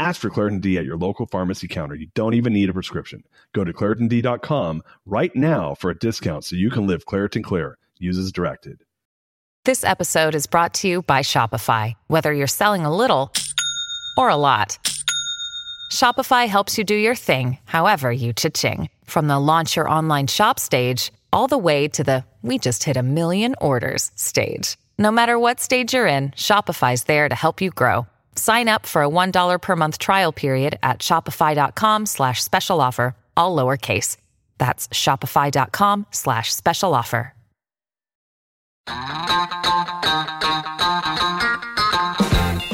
Ask for Claritin D at your local pharmacy counter. You don't even need a prescription. Go to ClaritinD.com right now for a discount so you can live Claritin Clear. Use as directed. This episode is brought to you by Shopify. Whether you're selling a little or a lot, Shopify helps you do your thing, however you cha-ching. From the launch your online shop stage, all the way to the we just hit a million orders stage. No matter what stage you're in, Shopify's there to help you grow. Sign up for a $1 per month trial period at shopify.com slash special offer, all lowercase. That's shopify.com slash special offer.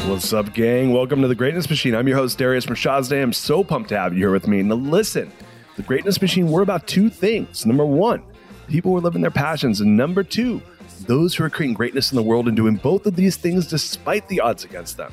What's up, gang? Welcome to the Greatness Machine. I'm your host, Darius Mirshahzadeh. I'm so pumped to have you here with me. Now, listen, the Greatness Machine, we're about two things. Number one, people who are living their passions. And number two, those who are creating greatness in the world and doing both of these things despite the odds against them.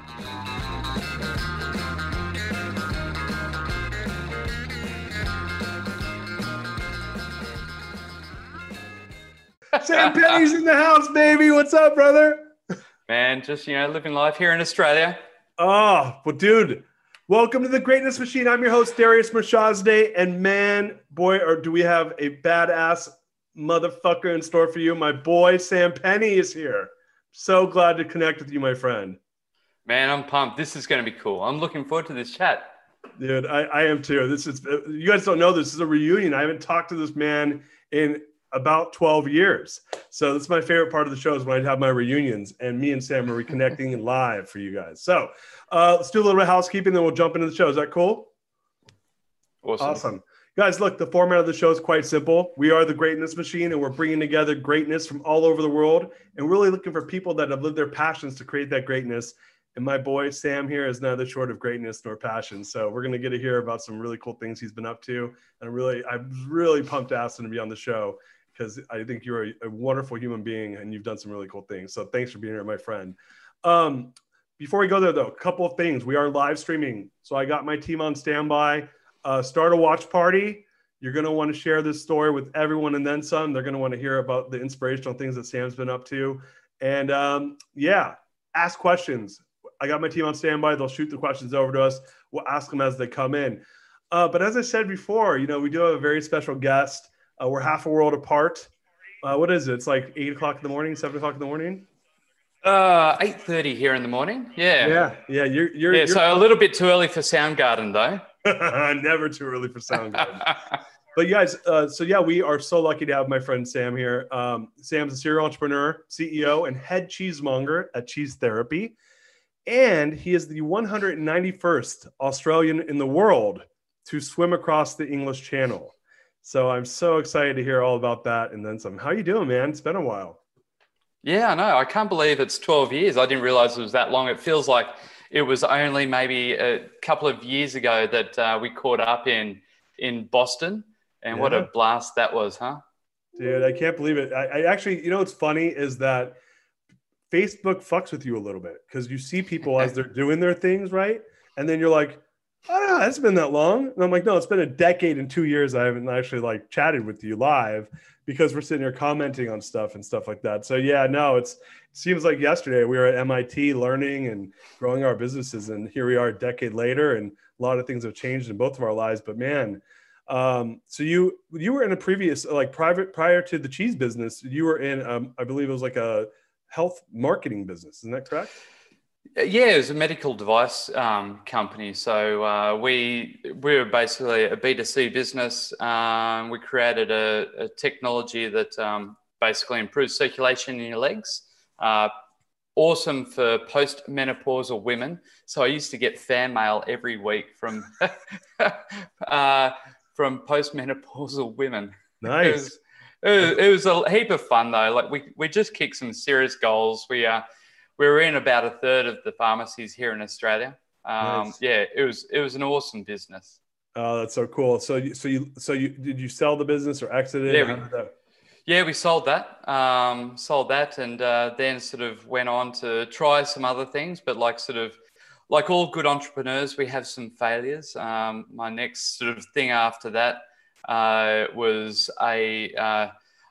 Sam Penny's in the house, baby. What's up, brother? Man, just you know, living life here in Australia. Oh, well, dude, welcome to the Greatness Machine. I'm your host, Darius Mirshahzadeh, and man, boy, or do we have a badass motherfucker in store for you? My boy Sam Penny is here. So glad to connect with you, my friend. Man, I'm pumped. This is going to be cool. I'm looking forward to this chat. Dude, I, I am too. This is you guys don't know this, this is a reunion. I haven't talked to this man in about 12 years. So that's my favorite part of the show is when I have my reunions and me and Sam are reconnecting live for you guys. So uh, let's do a little bit of housekeeping, then we'll jump into the show. Is that cool? Awesome. Awesome. Guys, look, the format of the show is quite simple. We are the Greatness Machine, and we're bringing together greatness from all over the world and really looking for people that have lived their passions to create that greatness. And my boy Sam here is neither short of greatness nor passion. So we're going to get to hear about some really cool things he's been up to. And really, I'm really pumped to ask him to be on the show because I think you're a, a, wonderful human being and you've done some really cool things. So thanks for being here, my friend. Um, before we go there, though, a couple of things. We are live streaming. So I got my team on standby. Uh, start a watch party. You're going to want to share this story with everyone and then some. They're going to want to hear about the inspirational things that Sam's been up to. And um, yeah, ask questions. I got my team on standby. They'll shoot the questions over to us. We'll ask them as they come in. Uh, but as I said before, you know, we do have a very special guest. Uh, we're half a world apart. Uh, what is it? It's like eight o'clock in the morning, seven o'clock in the morning. Uh, eight thirty here in the morning. Yeah, yeah, yeah. You're, you're, yeah. You're so a little bit too early for Soundgarden, though. Never too early for Soundgarden. but you guys, uh, so yeah, we are so lucky to have my friend Sam here. Um, Sam's a serial entrepreneur, CEO, and head cheesemonger at Cheese Therapy, and he is the 191st Australian in the world to swim across the English Channel. So I'm so excited to hear all about that and then some. How you doing, man? It's been a while. Yeah, I know. I can't believe it's 12 years. I didn't realize it was that long. It feels like it was only maybe a couple of years ago that uh, we caught up in in Boston, and yeah. what a blast that was, huh? Dude, I can't believe it. I, I actually, you know, what's funny is that Facebook fucks with you a little bit because you see people as they're doing their things right, and then you're like, I don't know, it's been that long. And I'm like, no, it's been a decade and two years. I haven't actually like chatted with you live because we're sitting here commenting on stuff and stuff like that. So yeah, no, it's it seems like yesterday we were at MIT learning and growing our businesses, and here we are a decade later, and a lot of things have changed in both of our lives. But man, um, so you you were in a previous like private prior to the cheese business, you were in um, I believe it was like a health marketing business. Isn't that correct? Yeah, it was a medical device um, company. So uh, we we were basically a B two C business. Um, we created a, a technology that um, basically improves circulation in your legs. Uh, awesome for post-menopausal women. So I used to get fan mail every week from uh, from post-menopausal women. Nice. It was, it, was, it was, a heap of fun though. Like we we just kicked some serious goals. We uh we were in about a third of the pharmacies here in Australia. Um, nice. Yeah, it was it was an awesome business. Oh, that's so cool. So you so you so you did you sell the business or exit it? Yeah, we, yeah, we sold that. Um, sold that, and uh, then sort of went on to try some other things. But like sort of like all good entrepreneurs, we have some failures. Um, my next sort of thing after that uh, was a uh,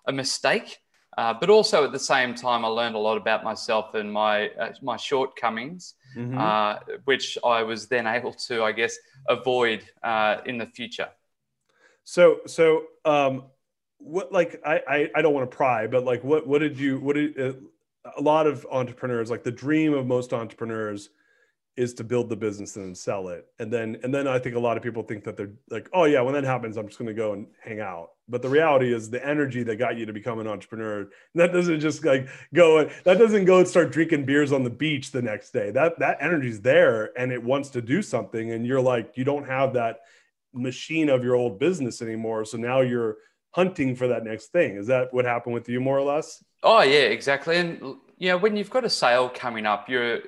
a mistake. Uh, but also at the same time, I learned a lot about myself and my uh, my shortcomings, mm-hmm. uh, which I was then able to, I guess, avoid uh, in the future. So, so um, what like I, I, I don't want to pry, but like what what did you what did uh, a lot of entrepreneurs like the dream of most entrepreneurs is to build the business and then sell it. And then and then i think a lot of people think that they're like oh yeah when that happens i'm just going to go and hang out. But the reality is the energy that got you to become an entrepreneur that doesn't just like go that doesn't go and start drinking beers on the beach the next day. That that energy's there and it wants to do something. And you're like you don't have that machine of your old business anymore. So now you're hunting for that next thing. Is that what happened with you more or less? Oh yeah exactly. And you know when you've got a sale coming up you're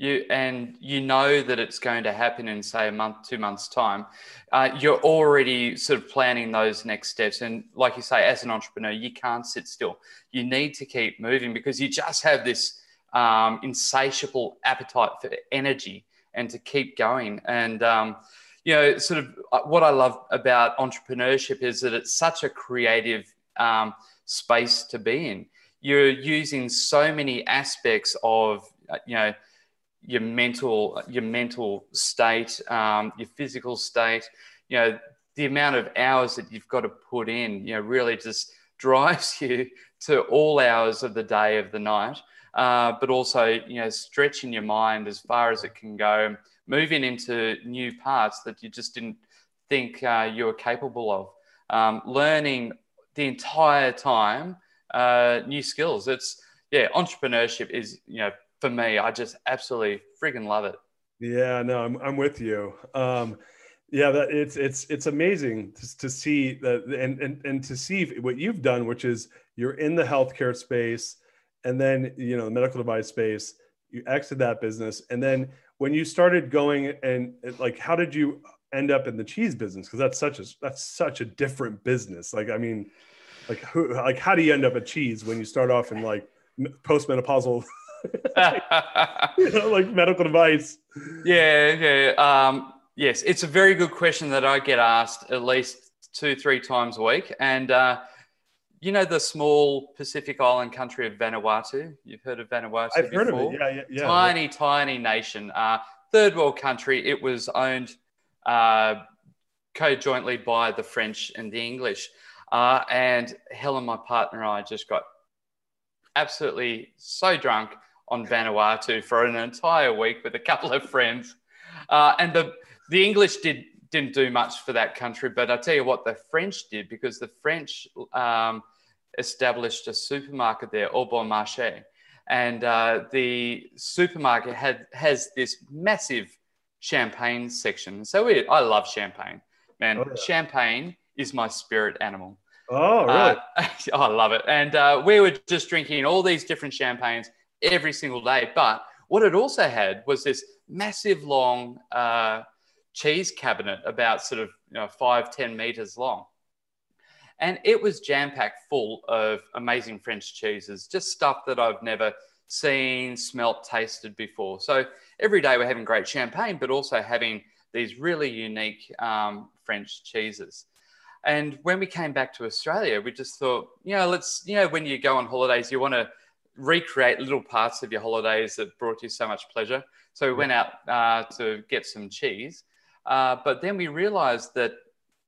you and you know that it's going to happen in say a month two months time uh, you're already sort of planning those next steps. And like you say as an entrepreneur you can't sit still. You need to keep moving because you just have this um, insatiable appetite for energy and to keep going. And um, you know sort of uh, what i love about entrepreneurship is that it's such a creative um, space to be in. You're using so many aspects of uh, you know your mental your mental state, um, your physical state. You know, the amount of hours that you've got to put in. You know, really just drives you to all hours of the day of the night. Uh, but also, you know, stretching your mind as far as it can go, moving into new parts that you just didn't think uh, you were capable of. Um, learning the entire time uh, new skills. It's yeah, entrepreneurship is you know for me, I just absolutely freaking love it. Yeah, no, I'm, I'm with you. Um, yeah, that it's it's it's amazing to, to see that and, and and to see what you've done, which is you're in the healthcare space, and then you know the medical device space. You exit that business, and then when you started going and like, how did you end up in the cheese business? Because that's such a that's such a different business. Like, I mean, like who like how do you end up at cheese when you start off in like postmenopausal you know, like medical advice. Yeah, yeah. Um, yes, it's a very good question that I get asked at least two, three times a week. And uh, you know the small Pacific island country of Vanuatu? You've heard of Vanuatu I've before? heard of it. Yeah, yeah, yeah. Tiny, tiny nation. Uh, third world country. It was owned uh, co-jointly by the French and the English. Uh, and Helen, my partner, and I just got absolutely so drunk on Vanuatu for an entire week with a couple of friends. Uh, and the, the English did, didn't do much for that country, but I tell you what, the French did because the French um, established a supermarket there, Au Bon Marché. And uh, the supermarket had, has this massive champagne section. So we, I love champagne, man. Oh, yeah. Champagne is my spirit animal. Oh, really? Uh, I love it. And uh, we were just drinking all these different champagnes every single day. But what it also had was this massive long uh, cheese cabinet, about sort of you know, five, 10 meters long. And it was jam packed full of amazing French cheeses, just stuff that I've never seen, smelt, tasted before. So every day we're having great champagne, but also having these really unique um, French cheeses. And when we came back to Australia, we just thought, you know, let's, you know, when you go on holidays, you want to recreate little parts of your holidays that brought you so much pleasure. So we went out uh, to get some cheese. Uh, but then we realized that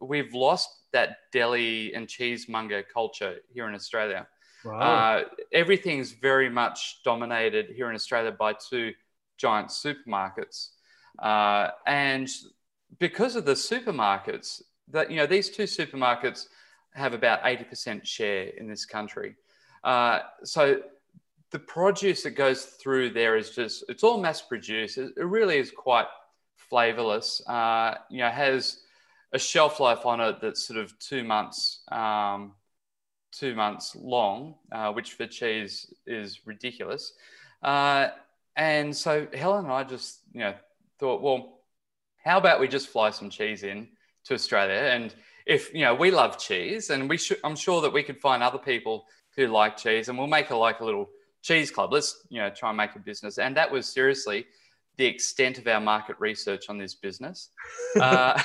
we've lost that deli and cheesemonger culture here in Australia. Wow. Uh, everything's very much dominated here in Australia by two giant supermarkets. Uh, and because of the supermarkets, that you know, these two supermarkets have about 80% share in this country. Uh, so the produce that goes through there is just, it's all mass produced. It, really is quite flavorless. Uh, you know, has a shelf life on it that's sort of two months, um, two months long, uh, which for cheese is ridiculous. Uh, and so Helen and I just, you know, thought, well, how about we just fly some cheese in to Australia? And if, you know, we love cheese and we should, I'm sure that we could find other people who like cheese and we'll make a, like a little cheese club. Let's, you know, try and make a business. And that was seriously the extent of our market research on this business. Uh,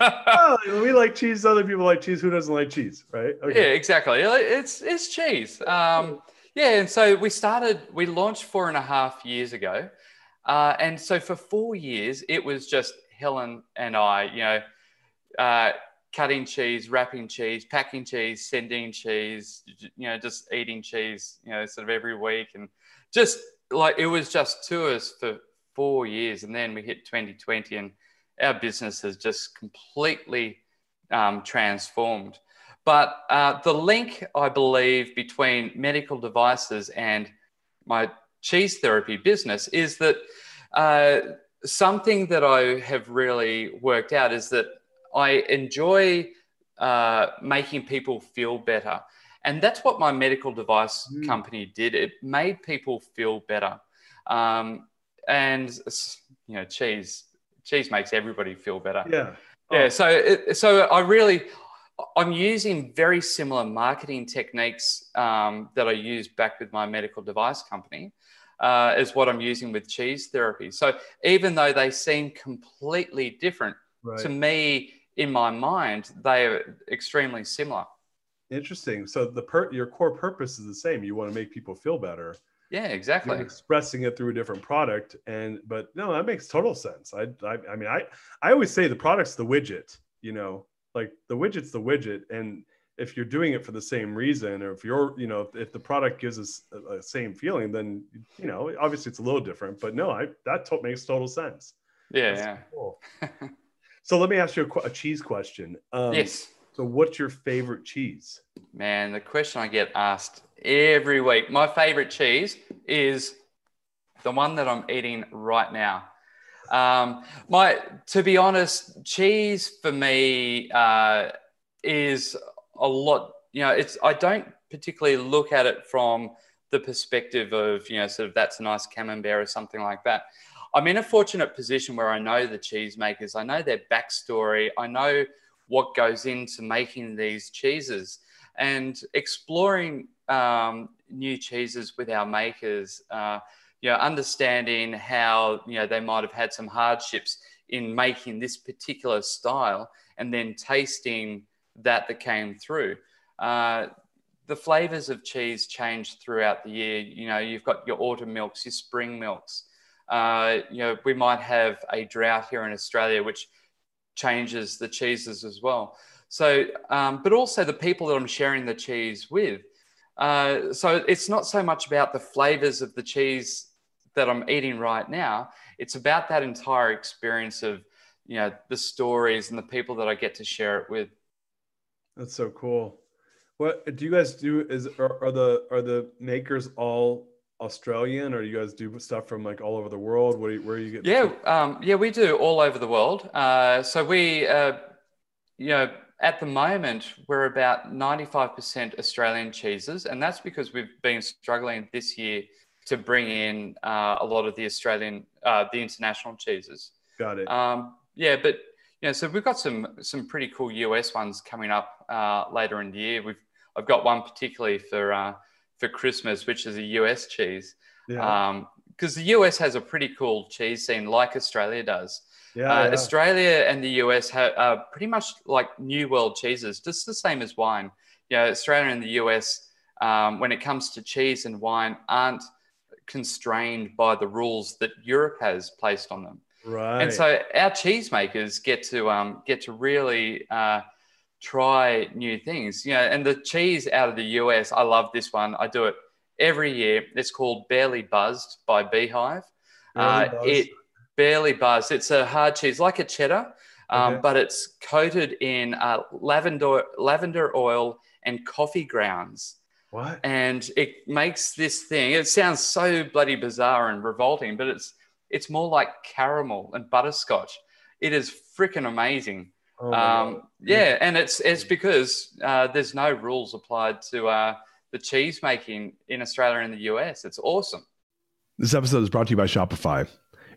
oh, we like cheese. Other people like cheese. Who doesn't like cheese, right? Okay. Yeah, exactly. It's it's cheese. Um, yeah, and so we started. We launched four and a half years ago, uh, and so for four years it was just Helen and I. You know, uh, cutting cheese, wrapping cheese, packing cheese, sending cheese. You know, just eating cheese. You know, sort of every week, and just like it was just tours for four years, and then we hit 2020 and our business has just completely um, transformed. But uh, the link, I believe, between medical devices and my cheese therapy business is that uh, something that I have really worked out is that I enjoy uh, making people feel better. And that's what my medical device mm. company did. It made people feel better. Um, and, you know, cheese cheese makes everybody feel better. Yeah. Oh. Yeah. So, it, so I really, I'm using very similar marketing techniques um, that I used back with my medical device company, uh, is what I'm using with cheese therapy. So even though they seem completely different right. to me in my mind, they are extremely similar. Interesting. So the per- your core purpose is the same. You want to make people feel better. Yeah, exactly. You're expressing it through a different product, and but no, that makes total sense. I, I, I mean, I, I always say the product's the widget. You know, like the widget's the widget, and if you're doing it for the same reason, or if you're, you know, if, if the product gives us a, a, same feeling, then you know, obviously it's a little different. But no, I that to- makes total sense. Yeah, That's yeah. Cool. so let me ask you a, a cheese question. Um, yes. So, what's your favorite cheese? Man, the question I get asked every week. My favorite cheese is the one that I'm eating right now. Um, my, to be honest, cheese for me uh, is a lot. You know, it's I don't particularly look at it from the perspective of you know, sort of that's a nice camembert or something like that. I'm in a fortunate position where I know the cheesemakers, I know their backstory, I know what goes into making these cheeses, and exploring um, new cheeses with our makers, uh, you know, understanding how you know they might have had some hardships in making this particular style, and then tasting that that came through. Uh, the flavors of cheese change throughout the year. You know, you've got your autumn milks, your spring milks. Uh, you know, we might have a drought here in Australia, which changes the cheeses as well. So, um, but also the people that I'm sharing the cheese with. Uh, so it's not so much about the flavors of the cheese that I'm eating right now. It's about that entire experience of, you know, the stories and the people that I get to share it with. That's so cool. What do you guys do? Is are, are the are the makers all Australian, or you guys do stuff from like all over the world? Where are you getting? Yeah, um, yeah, we do all over the world. Uh, so we, uh, you know, at the moment, we're about 95% Australian cheeses, and that's because we've been struggling this year to bring in uh, a lot of the Australian, uh, the international cheeses. Got it. Um, yeah, but you know, so we've got some some pretty cool US ones coming up uh, later in the year. We've I've got one particularly for uh, for Christmas, which is a US cheese. Yeah. Because um, the US has a pretty cool cheese scene, like Australia does. Yeah, uh, yeah. Australia and the US have uh, pretty much like new world cheeses, just the same as wine. You know, Australia and the US, um, when it comes to cheese and wine, aren't constrained by the rules that Europe has placed on them. Right. And so our cheesemakers get to um, get to really uh, try new things. You know, and the cheese out of the US, I love this one. I do it every year. It's called Barely Buzzed by Beehive. Barely Uh, it barely buzzed. It's a hard cheese, like a cheddar, um, okay. but it's coated in uh, lavender lavender oil and coffee grounds. What? And it makes this thing. It sounds so bloody bizarre and revolting, but it's it's more like caramel and butterscotch. It is freaking amazing. Oh um, yeah, and it's it's because uh, there's no rules applied to uh, the cheese making in Australia and the US. It's awesome. This episode is brought to you by Shopify.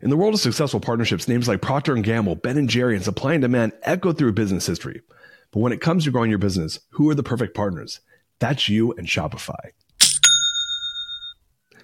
In the world of successful partnerships, names like Procter & Gamble, Ben & Jerry, and Supply and Demand echo through business history. But when it comes to growing your business, who are the perfect partners? That's you and Shopify.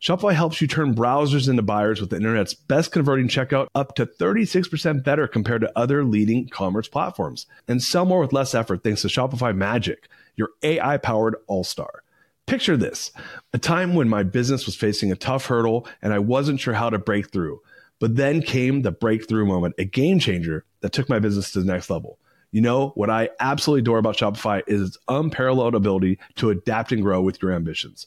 Shopify helps you turn browsers into buyers with the internet's best converting checkout up to 36% better compared to other leading commerce platforms. And sell more with less effort thanks to Shopify Magic, your AI powered all star. Picture this a time when my business was facing a tough hurdle and I wasn't sure how to break through. But then came the breakthrough moment, a game changer that took my business to the next level. You know, what I absolutely adore about Shopify is its unparalleled ability to adapt and grow with your ambitions.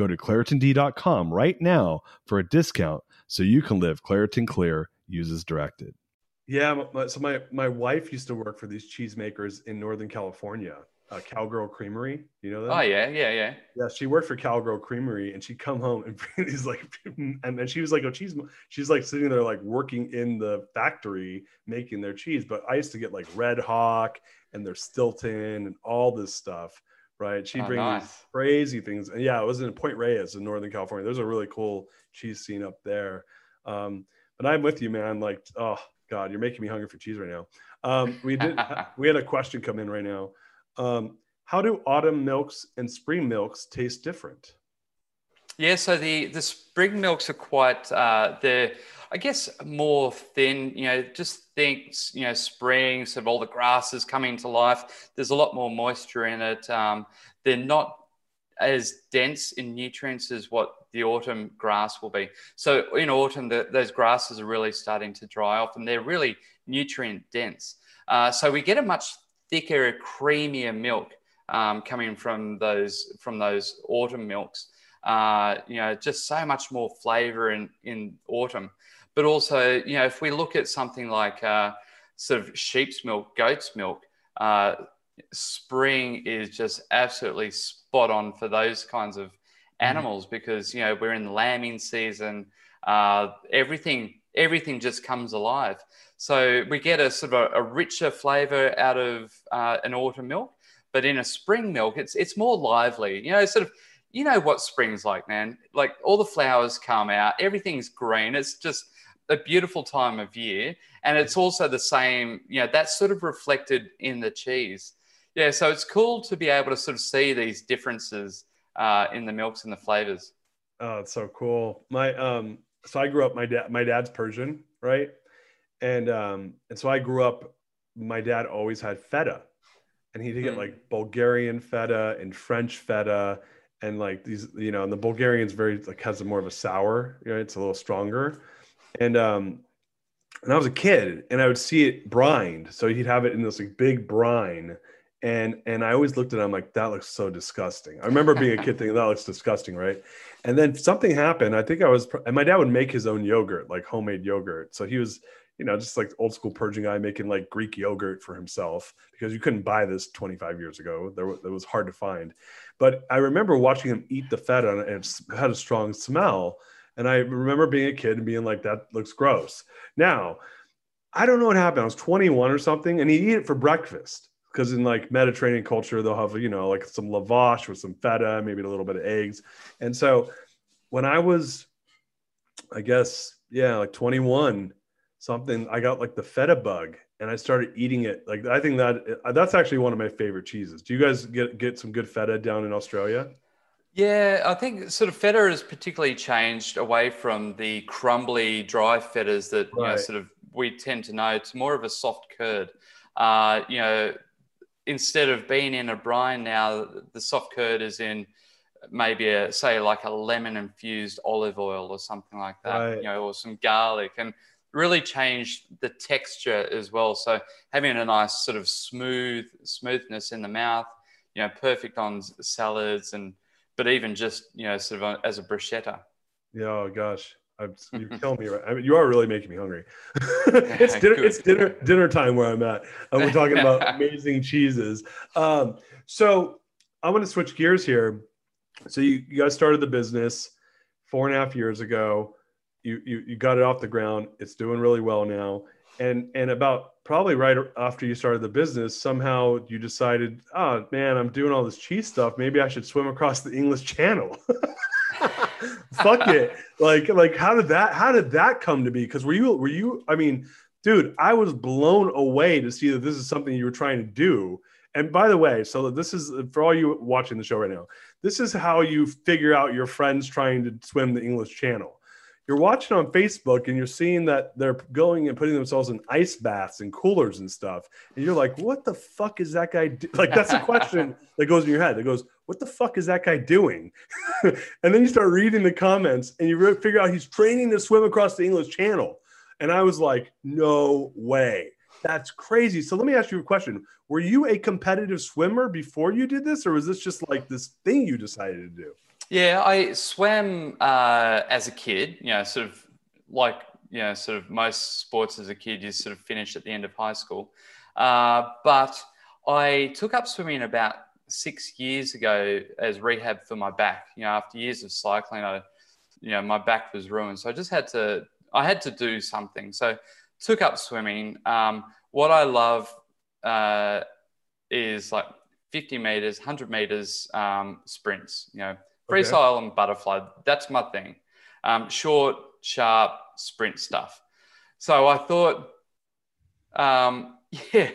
Go to ClaritinD.com right now for a discount so you can live Claritin Clear, uses directed. Yeah, so my my wife used to work for these cheesemakers in Northern California, uh, Cowgirl Creamery. You know that? Oh yeah, yeah, yeah. Yeah, she worked for Cowgirl Creamery, and she'd come home and bring these like, and then she was like, "Oh, cheese." She's like sitting there like working in the factory making their cheese. But I used to get like Red Hawk and their Stilton and all this stuff right? She'd oh, bring nice. these crazy things. And yeah, it was in Point Reyes in Northern California. There's a really cool cheese scene up there. Um, but I'm with you, man. Like, oh God, you're making me hungry for cheese right now. Um, we did. we had a question come in right now. Um, how do autumn milks and spring milks taste different? Yeah, so the the spring milks are quite uh, they're I guess more thin. You know, just think you know spring, so all the grasses coming to life. There's a lot more moisture in it. Um, they're not as dense in nutrients as what the autumn grass will be. So in autumn, the, those grasses are really starting to dry off, and they're really nutrient dense. Uh, so we get a much thicker, creamier milk um, coming from those from those autumn milks uh, you know, just so much more flavor in, in autumn. But also, you know, if we look at something like uh, sort of sheep's milk, goat's milk, uh, spring is just absolutely spot on for those kinds of animals because you know we're in lambing season. Uh, everything everything just comes alive. So we get a sort of a, a richer flavor out of uh, an autumn milk, but in a spring milk, it's it's more lively. You know, sort of you know what spring's like, man. Like all the flowers come out, everything's green. It's just a beautiful time of year, and it's also the same. You know, that's sort of reflected in the cheese. Yeah, so it's cool to be able to sort of see these differences uh, in the milks and the flavors. Oh, it's so cool. My um, so I grew up. My dad, my dad's Persian, right? And um, and so I grew up. My dad always had feta, and he'd get mm. like Bulgarian feta and French feta, and like these, you know, and the Bulgarian's very like has a more of a sour. You know, it's a little stronger, and um, and I was a kid, and I would see it brined. So he'd have it in this like big brine and and I always looked at him like that looks so disgusting. I remember being a kid thinking that looks disgusting, right? And then something happened. I think I was, and my dad would make his own yogurt, like homemade yogurt. So he was, you know, just like old school Persian guy making like Greek yogurt for himself because you couldn't buy this 25 years ago. There, it was hard to find. But I remember watching him eat the feta and it had a strong smell. And I remember being a kid and being like, that looks gross. Now, I don't know what happened. I was 21 or something, and he'd eat it for breakfast because in like Mediterranean culture, they'll have, you know, like some lavash with some feta, maybe a little bit of eggs. And so when I was, I guess, yeah, like 21, something, I got like the feta bug and I started eating it. Like, I think that that's actually one of my favorite cheeses. Do you guys get, get some good feta down in Australia? Yeah, I think sort of feta has particularly changed away from the crumbly, dry fetas that right. you know, sort of we tend to know. It's more of a soft curd. Uh, you know, instead of being in a brine now, the soft curd is in maybe a say like a lemon infused olive oil or something like that, right. you know, or some garlic, and really change the texture as well. So having a nice sort of smooth smoothness in the mouth, you know, perfect on salads and but even just you know sort of as a bruschetta. Yeah, oh gosh. I'm, you kill me. Right? I mean, you are really making me hungry. it's dinner. It's dinner. Dinner time where I'm at. And we're talking about amazing cheeses. Um, so I want to switch gears here. So you, you guys started the business four and a half years ago. You, you you got it off the ground. It's doing really well now. And and about probably right after you started the business, somehow you decided, oh man, I'm doing all this cheese stuff. Maybe I should swim across the English Channel. fuck it like like how did that how did that come to be because were you were you i mean dude i was blown away to see that this is something you were trying to do and by the way so this is for all you watching the show right now this is how you figure out your friends trying to swim the english channel you're watching on Facebook and you're seeing that they're going and putting themselves in ice baths and coolers and stuff. And you're like, what the fuck is that guy do-? Like, that's a question that goes in your head. That goes, what the fuck is that guy doing? and then you start reading the comments and you figure out he's training to swim across the English Channel. And I was like, no way. That's crazy. So let me ask you a question. Were you a competitive swimmer before you did this, or was this just like this thing you decided to do? Yeah, I swam uh, as a kid, you know, sort of like, you know, sort of most sports as a kid, you sort of finish at the end of high school. Uh, but I took up swimming about six years ago as rehab for my back. You know, after years of cycling, I, you know, my back was ruined. So I just had to, I had to do something. So took up swimming. Um, what I love uh, is like 50 meters, 100 meters um, sprints, you know, freestyle okay. and butterfly. That's my thing. Um, short, sharp sprint stuff. So I thought, um, yeah,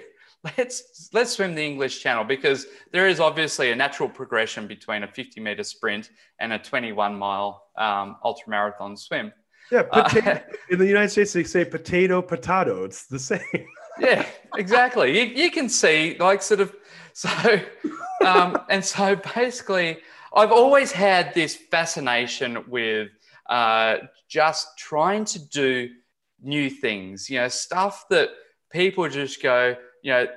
let's let's swim the English Channel because there is obviously a natural progression between a 50 meter sprint and a 21 mile um, ultra marathon swim. Yeah, potato, uh, in the United States they say potato potato. It's the same. yeah, exactly. You, you can see like sort of so, um, and so basically, I've always had this fascination with uh, just trying to do new things. You know, stuff that people just go you know,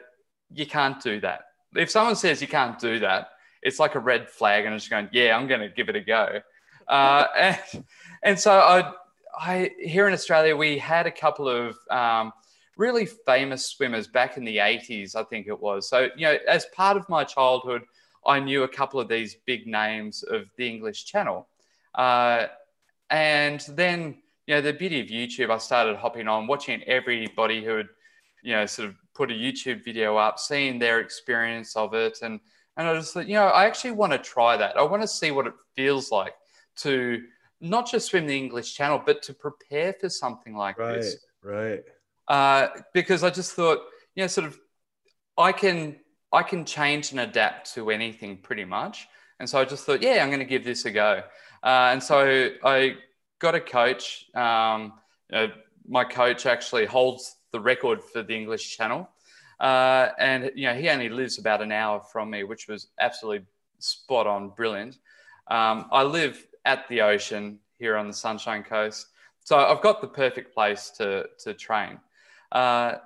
you can't do that. If someone says you can't do that, it's like a red flag, and it's going, yeah, I'm going to give it a go. Uh, and, and so I, I here in Australia, we had a couple of um, really famous swimmers back in the 80s, I think it was. So, you know, as part of my childhood, I knew a couple of these big names of the English channel. Uh, and then, you know, the beauty of YouTube, I started hopping on, watching everybody who had, you know, sort of put a YouTube video up, seeing their experience of it. And, and I just thought, you know, I actually want to try that. I want to see what it feels like to not just swim the English Channel, but to prepare for something like right, this. Right. Uh, because I just thought, you know, sort of, I can I can change and adapt to anything pretty much. And so I just thought, yeah, I'm going to give this a go. Uh, and so I got a coach. Um, my coach actually holds the record for the English Channel, uh, and you know he only lives about an hour from me, which was absolutely spot on, brilliant. Um, I live at the ocean here on the Sunshine Coast, so I've got the perfect place to to train. Uh,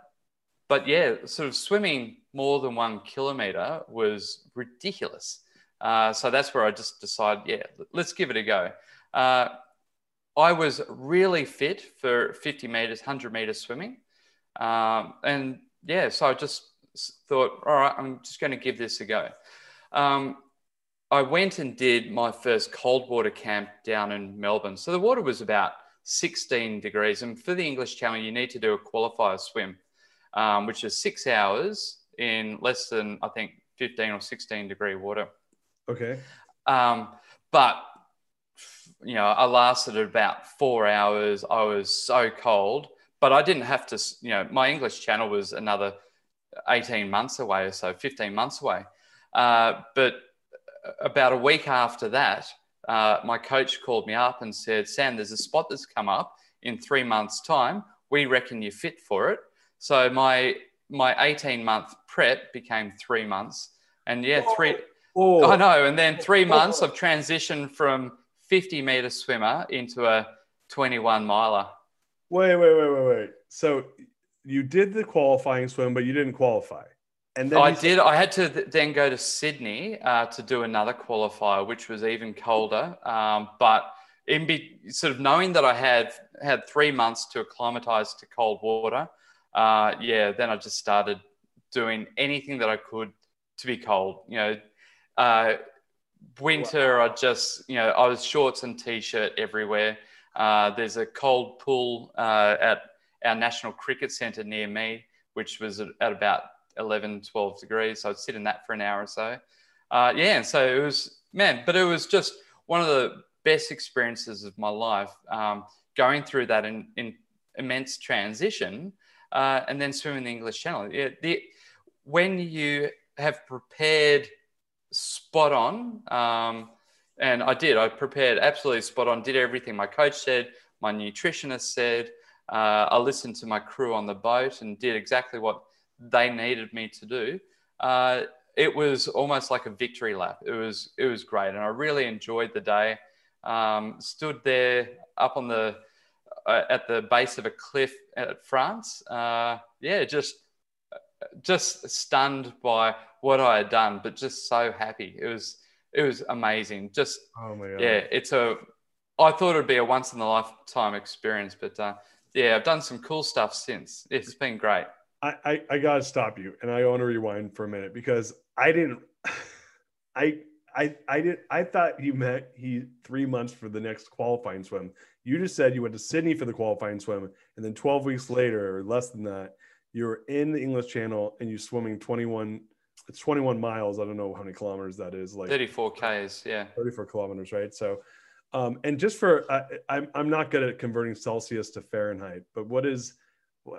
but yeah, sort of swimming more than one kilometer was ridiculous. Uh, so that's where I just decided, yeah, let's give it a go. Uh, I was really fit for 50 meters, 100 meters swimming. Um, and yeah, so I just thought, all right, I'm just going to give this a go. Um, I went and did my first cold water camp down in Melbourne. So the water was about 16 degrees. And for the English Channel, you need to do a qualifier swim, um, which is six hours in less than, I think, 15 or 16 degree water. Okay. Um, but, you know, I lasted about four hours. I was so cold, but I didn't have to, you know, my English channel was another 18 months away or so, 15 months away. Uh, but about a week after that, uh, my coach called me up and said, Sam, there's a spot that's come up in three months' time. We reckon you're fit for it. So my my 18 month prep became three months. And yeah, three. Oh. I know. And then three months of transition from 50 meter swimmer into a 21 miler. Wait, wait, wait, wait, wait. So you did the qualifying swim, but you didn't qualify. And then I did. I had to th- then go to Sydney uh, to do another qualifier, which was even colder. Um, but in be, sort of knowing that I had had three months to acclimatize to cold water, uh, yeah, then I just started doing anything that I could to be cold. You know, uh, winter, wow. I just, you know, I was shorts and t-shirt everywhere. Uh, there's a cold pool uh, at our National Cricket Centre near me, which was at, about 11, 12 degrees. So I'd sit in that for an hour or so. Uh, yeah, and so it was, man, but it was just one of the best experiences of my life um, going through that in, in immense transition uh, and then swim in the English Channel. Yeah, the, when you have prepared spot on, um, and I did, I prepared absolutely spot on, did everything my coach said, my nutritionist said. Uh, I listened to my crew on the boat and did exactly what they needed me to do. Uh, it was almost like a victory lap. It was it was great, and I really enjoyed the day. Um, stood there up on the uh, at the base of a cliff at France. Uh, yeah, just just stunned by what I had done, but just so happy. It was it was amazing. Just oh my God. yeah, it's a. I thought it'd be a once in a lifetime experience, but uh, yeah, I've done some cool stuff since. It's been great. I, I, I gotta stop you, and I want to rewind for a minute because I didn't. I I I did I thought you meant he three months for the next qualifying swim. You just said you went to Sydney for the qualifying swim, and then 12 weeks later, or less than that, you were in the English Channel and you're swimming 21. It's 21 miles. I don't know how many kilometers that is. Like 34 k's. Yeah. 34 kilometers, right? So, um, and just for I, I'm I'm not good at converting Celsius to Fahrenheit, but what is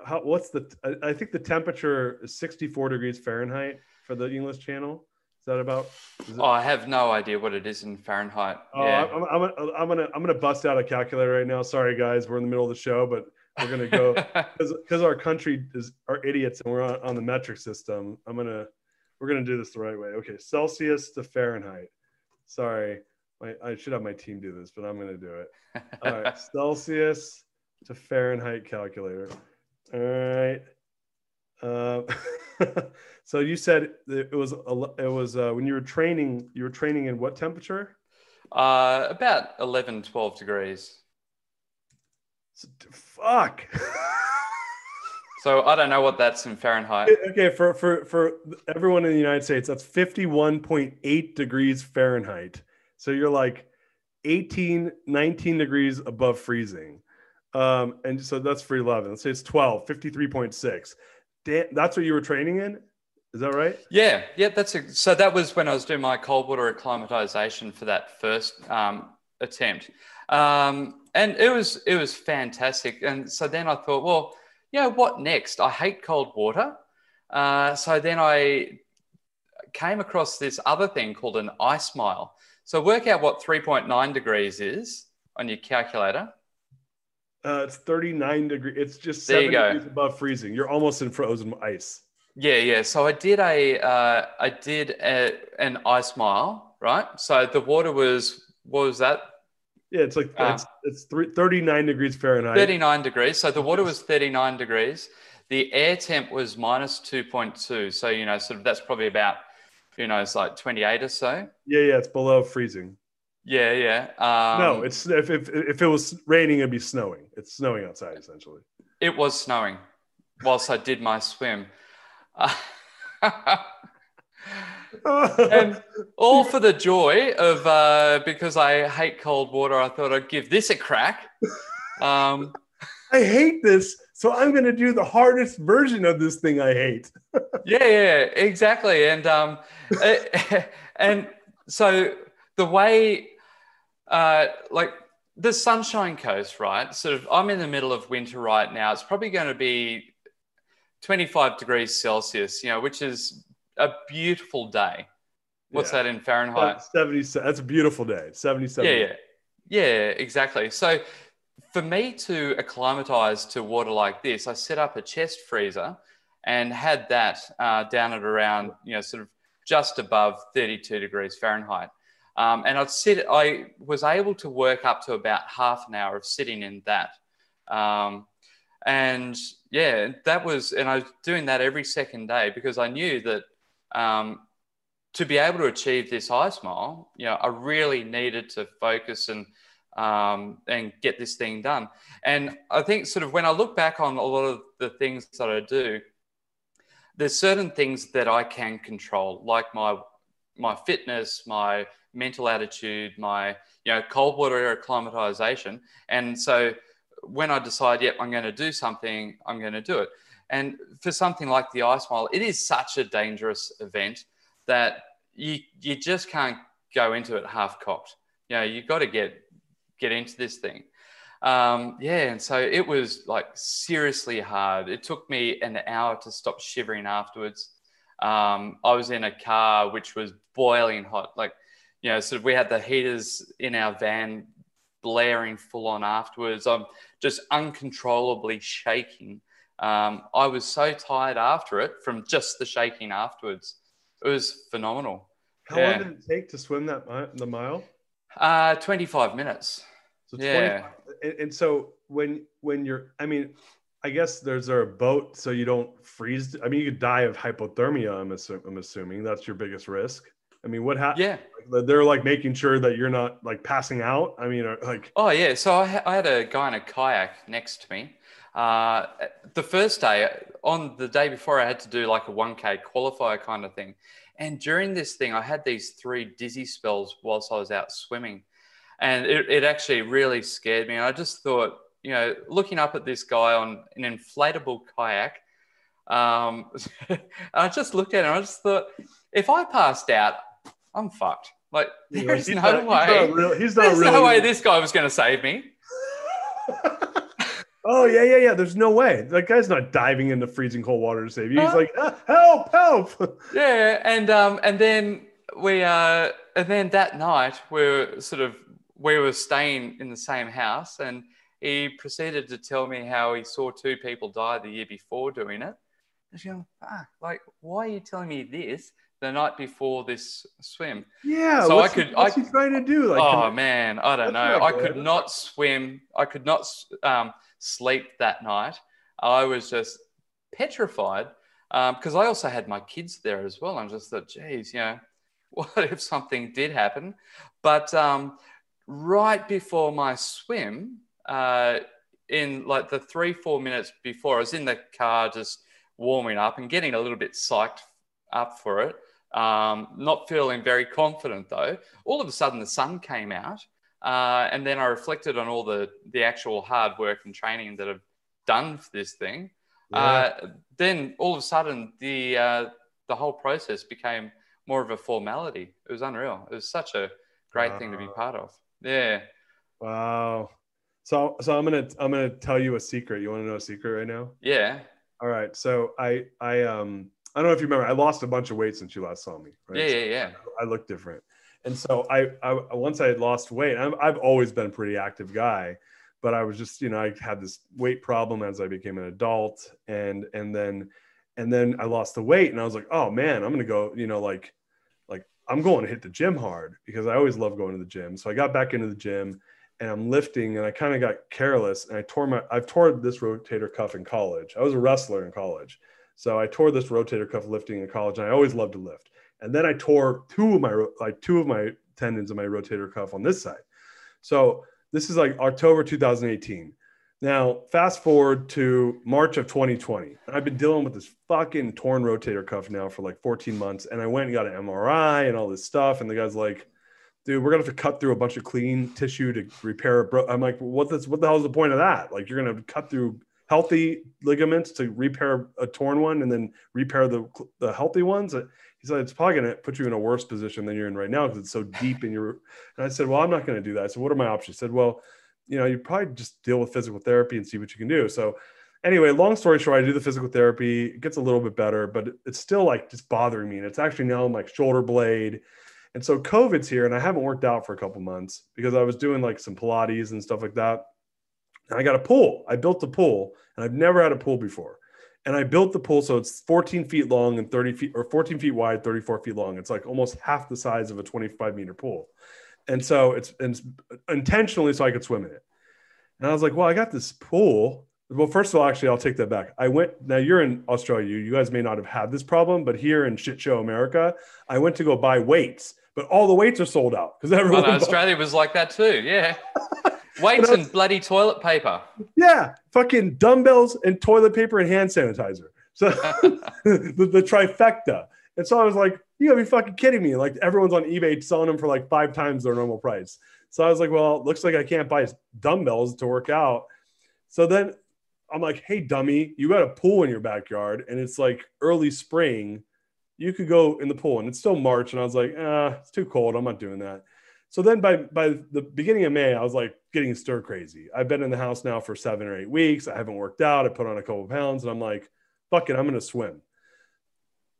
how what's the I, I think the temperature is 64 degrees Fahrenheit for the English Channel. Is that about? Is oh, I have no idea what it is in Fahrenheit. Oh, yeah. I'm, I'm, I'm, gonna I'm gonna bust out a calculator right now. Sorry, guys, we're in the middle of the show, but we're gonna go because our country is are idiots and we're on, on the metric system. I'm gonna we're gonna do this the right way. Okay, Celsius to Fahrenheit. Sorry, my, I should have my team do this, but I'm gonna do it. All right, Celsius to Fahrenheit calculator. All right. Uh, so you said it was it was uh, when you were training. You were training in what temperature? Uh, about 11, 12 degrees. Fuck. So I don't know what that's in Fahrenheit. Okay, for for for everyone in the United States, that's 51.8 degrees Fahrenheit. So you're like 18, 19 degrees above freezing. Um, and so that's for 11. Let's say it's 12, 53.6. Dan, that's what you were training in? Is that right? Yeah, yeah, that's a, so. That was when I was doing my cold water acclimatization for that first um, attempt, um, and it was it was fantastic. And so then I thought, well, yeah, what next? I hate cold water, uh, so then I came across this other thing called an ice mile. So work out what 3.9 degrees is on your calculator. Uh, it's 39 degrees. It's just There seven degrees above freezing. You're almost in frozen ice. Yeah, yeah. So I did a, uh, I did a, an ice mile, right? So the water was, what was that? Yeah, it's like Ah. it's, it's three, 39 degrees Fahrenheit. 39 degrees. So the water was 39 degrees. The air temp was minus 2.2. So, you know, sort of that's probably about, you know, it's like 28 or so. Yeah, yeah, it's below freezing. Yeah, yeah. Um, no, it's if, if if it was raining, it'd be snowing. It's snowing outside essentially. it was snowing whilst I did my swim. and all for the joy of uh, because I hate cold water, I thought I'd give this a crack. Um, I hate this, so I'm going to do the hardest version of this thing I hate. yeah, yeah, exactly. And um, and so the way, uh, like the Sunshine Coast, right? Sort of, I'm in the middle of winter right now. It's probably going to be 25 degrees Celsius, you know, which is a beautiful day. What's Yeah. that in Fahrenheit? That's 70, that's a beautiful day. 77. Yeah, yeah, yeah, exactly. So for me to acclimatize to water like this, I set up a chest freezer and had that uh, down at around, you know, sort of just above 32 degrees Fahrenheit. Um, and I'd sit, I was able to work up to about half an hour of sitting in that. Um, and yeah, that was, and I was doing that every second day because I knew that um, to be able to achieve this ice mile, you know, I really needed to focus and um, and get this thing done. And I think sort of when I look back on a lot of the things that I do, there's certain things that I can control, like my my fitness, my mental attitude, my you know cold water acclimatization. And so when I decide, yep, I'm going to do something, I'm going to do it. And for something like the ice mile, it is such a dangerous event that you you just can't go into it half cocked. You know, you've got to get get into this thing. Um, yeah, and so it was like seriously hard. It took me an hour to stop shivering afterwards. Um, I was in a car which was boiling hot. Like, you know, sort of we had the heaters in our van blaring full on afterwards. I'm just uncontrollably shaking. Um, I was so tired after it from just the shaking afterwards. It was phenomenal. How Yeah. long did it take to swim that mi- the mile? Uh, 25 minutes. So Yeah. And, and so when when you're, I mean, I guess there's there a boat so you don't freeze. I mean, you could die of hypothermia. I'm, assu- I'm assuming that's your biggest risk. I mean, what happened? Yeah. They're like making sure that you're not like passing out. I mean, like Oh yeah, so I, ha- I had a guy in a kayak next to me. Uh, the first day, on the day before, I had to do like a 1K qualifier kind of thing. And during this thing, I had these three dizzy spells whilst I was out swimming. And it, it actually really scared me. And I just thought, you know, looking up at this guy on an inflatable kayak, um, I just looked at him. I just thought, if I passed out, I'm fucked. Like, know, there's no not- way. He's not, real, he's not There's no way this guy was going to save me. oh yeah, yeah, yeah. There's no way that guy's not diving into freezing cold water to save you. He's Huh? like, "Ah, help, help. Yeah, and um, and then we uh, and then that night we were sort of we were staying in the same house, and he proceeded to tell me how he saw two people die the year before doing it. I was going, fuck, like, why are you telling me this the night before this swim? Yeah. So I what's he- could- What's I- he trying to do? Like, oh man, I don't know. I could not swim. I could not um, sleep that night. I was just petrified because I also had my kids there as well. I just thought, geez, you know, what if something did happen? But um, right before my swim, uh, in like the three, four minutes before, I was in the car just warming up and getting a little bit psyched up for it. Um, not feeling very confident though. All of a sudden, the sun came out, uh, and then I reflected on all the the actual hard work and training that I've done for this thing. Yeah. Uh, then all of a sudden, the uh, the whole process became more of a formality. It was unreal. It was such a great wow. thing to be part of. Yeah. Wow. So so I'm gonna I'm gonna tell you a secret. You want to know a secret right now? Yeah. All right. So I I um I don't know if you remember. I lost a bunch of weight since you last saw me. Right? Yeah, yeah, yeah. I, I look different, and so I, I once I had lost weight. i I've always been a pretty active guy, but I was just you know I had this weight problem as I became an adult, and and then and then I lost the weight, and I was like, oh man, I'm gonna go. You know, like like I'm going to hit the gym hard because I always love going to the gym. So I got back into the gym and I'm lifting and I kind of got careless and I tore my I've tore this rotator cuff in college. I was a wrestler in college. So I tore this rotator cuff lifting in college, and I always loved to lift. And then I tore two of my like two of my tendons in my rotator cuff on this side. So this is like October 2018. Now, fast forward to March of 2020. I've been dealing with this fucking torn rotator cuff now for like 14 months. And I went and got an MRI and all this stuff. And the guy's like, dude, we're gonna have to cut through a bunch of clean tissue to repair it. Bro, I'm like, what this, what the hell is the point of that? Like, you're gonna cut through healthy ligaments to repair a torn one and then repair the, the healthy ones. Uh, he said, it's probably going to put you in a worse position than you're in right now because it's so deep in your. And I said, well, I'm not going to do that. So what are my options? He said, well, you know, you probably just deal with physical therapy and see what you can do. So anyway, long story short, I do the physical therapy. It gets a little bit better, but it's still like just bothering me. And it's actually now like shoulder blade. And so COVID's here and I haven't worked out for a couple months because I was doing like some Pilates and stuff like that. And I got a pool. I built a pool, and I've never had a pool before. And I built the pool so it's 14 feet long and 30 feet, or 14 feet wide, 34 feet long. It's like almost half the size of a 25 meter pool. And so it's, it's intentionally so I could swim in it. And I was like, well, I got this pool. Well, first of all, actually, I'll take that back. I went, now you're in Australia. You guys may not have had this problem, but here in shit show America, I went to go buy weights, but all the weights are sold out because everyone. Well, Australia was like that too. Yeah. Weights and bloody toilet paper. Yeah, fucking dumbbells and toilet paper and hand sanitizer. So the, the, trifecta. And so I was like, you gotta be fucking kidding me. Like everyone's on eBay selling them for like five times their normal price. So I was like, well, looks like I can't buy dumbbells to work out. So then I'm like, hey, dummy, you got a pool in your backyard and it's like early spring. You could go in the pool and it's still March. And I was like, ah, it's too cold. I'm not doing that. So then by by the beginning of May, I was like getting stir crazy. I've been in the house now for seven or eight weeks. I haven't worked out. I put on a couple pounds, and I'm like, fuck it, I'm gonna swim.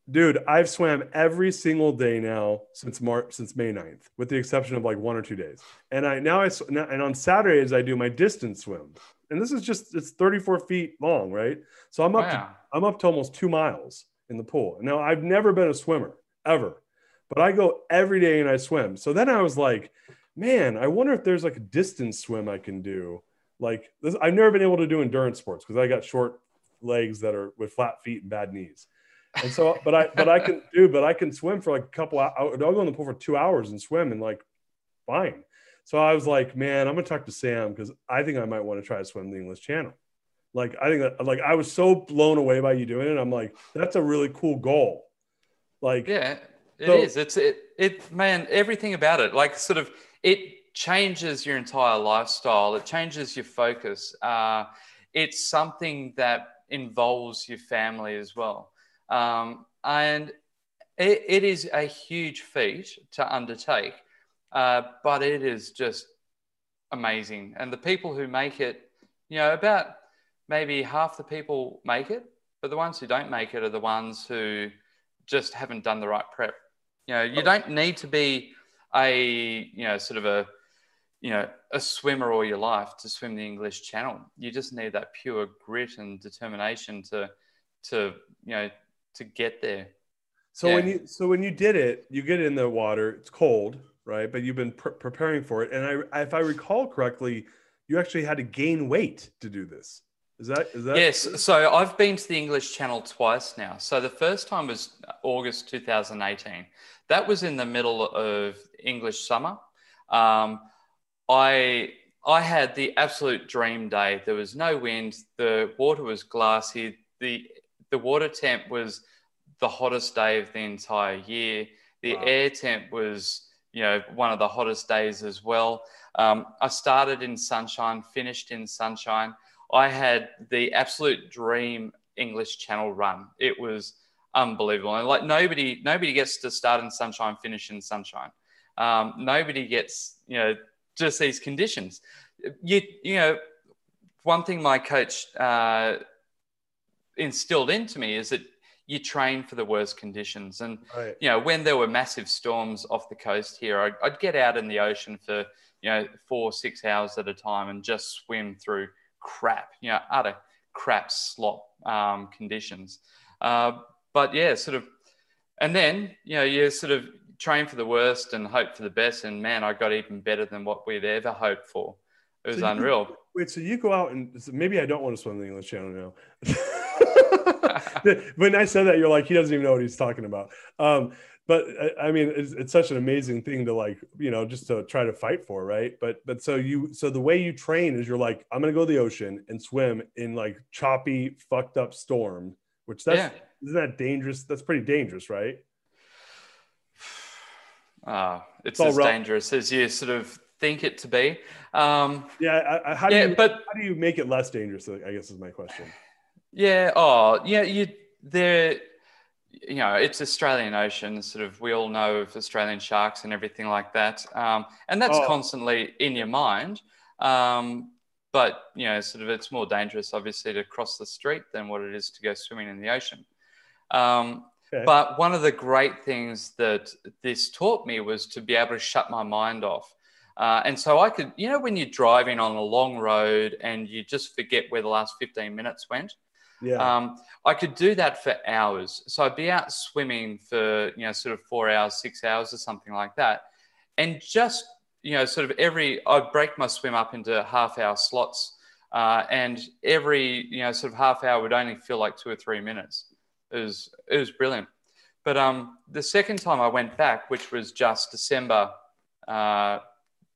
Dude, I've swam every single day now since March, since May 9th, with the exception of like one or two days. And I now I and on Saturdays I do my distance swim, and this is just it's 34 feet long, right? So I'm up wow. to, I'm up to almost two miles in the pool. Now I've never been a swimmer ever but I go every day and I swim. So then I was like, man, I wonder if there's like a distance swim I can do. Like this, I've never been able to do endurance sports because I got short legs that are with flat feet and bad knees. And so, but I, but I can do, but I can swim for like a couple. Hours. I'll go in the pool for two hours and swim and like, fine. So I was like, man, I'm gonna talk to Sam because I think I might want to try to swim the English Channel. Like, I think that, like, I was so blown away by you doing it. I'm like, that's a really cool goal. Like, yeah, it so, is. It's it it man, everything about it. Like sort of it changes your entire lifestyle. It changes your focus. Uh, it's something that involves your family as well. Um, and it, it is a huge feat to undertake, uh, but it is just amazing. And the people who make it, you know, about maybe half the people make it, but the ones who don't make it are the ones who just haven't done the right prep. You know, you oh. don't need to be a you know sort of a you know a swimmer all your life to swim the English Channel. You just need that pure grit and determination to to you know to get there. So yeah. when you so when you did it, you get in the water. It's cold, right? But you've been pr- preparing for it, and I, if I recall correctly, you actually had to gain weight to do this. Is that is that? Yes. So I've been to the English Channel twice now. So the first time was August 2018. That was in the middle of English summer. Um, I I had the absolute dream day. There was no wind. The water was glassy. The the water temp was the hottest day of the entire year. The wow. air temp was, you know, one of the hottest days as well. Um, I started in sunshine, finished in sunshine. I had the absolute dream English Channel run. It was unbelievable, and like nobody, nobody gets to start in sunshine, finish in sunshine. Um, nobody gets, you know, just these conditions. You, you know, one thing my coach uh, instilled into me is that you train for the worst conditions. And right. you know, when there were massive storms off the coast here, I'd, I'd, get out in the ocean for you know four six hours at a time and just swim through crap, you know, utter crap slop um, conditions. Uh, but yeah, sort of, and then you know you sort of train for the worst and hope for the best. And man, I got even better than what we'd ever hoped for. It was so unreal. Wait, so you go out and maybe I don't want to swim the English Channel now. when I said that, you're like, he doesn't even know what he's talking about. Um, but I mean, it's, it's, such an amazing thing to like, you know, just to try to fight for, right? But but so you so the way you train is you're like, I'm gonna go to the ocean and swim in like choppy, fucked up storm, which that's yeah. Isn't that dangerous? That's pretty dangerous, right? Uh, it's, it's as rough. dangerous as you sort of think it to be. Um, yeah, I, I, how do yeah, you, but how do you make it less dangerous? I guess is my question. Yeah. Oh, yeah. You there. You know, it's Australian Ocean. Sort of, we all know of Australian sharks and everything like that, um, and that's oh. constantly in your mind. Um, but you know, sort of, it's more dangerous, obviously, to cross the street than what it is to go swimming in the ocean. Um, okay. But one of the great things that this taught me was to be able to shut my mind off. Uh, and so I could, you know, when you're driving on a long road and you just forget where the last 15 minutes went, yeah. Um, I could do that for hours. So I'd be out swimming for, you know, sort of four hours, six hours or something like that. And just, you know, sort of every, I'd break my swim up into half hour slots. Uh, and every, you know, sort of half hour would only feel like two or three minutes. It was, it was brilliant. But um, the second time I went back, which was just December, uh,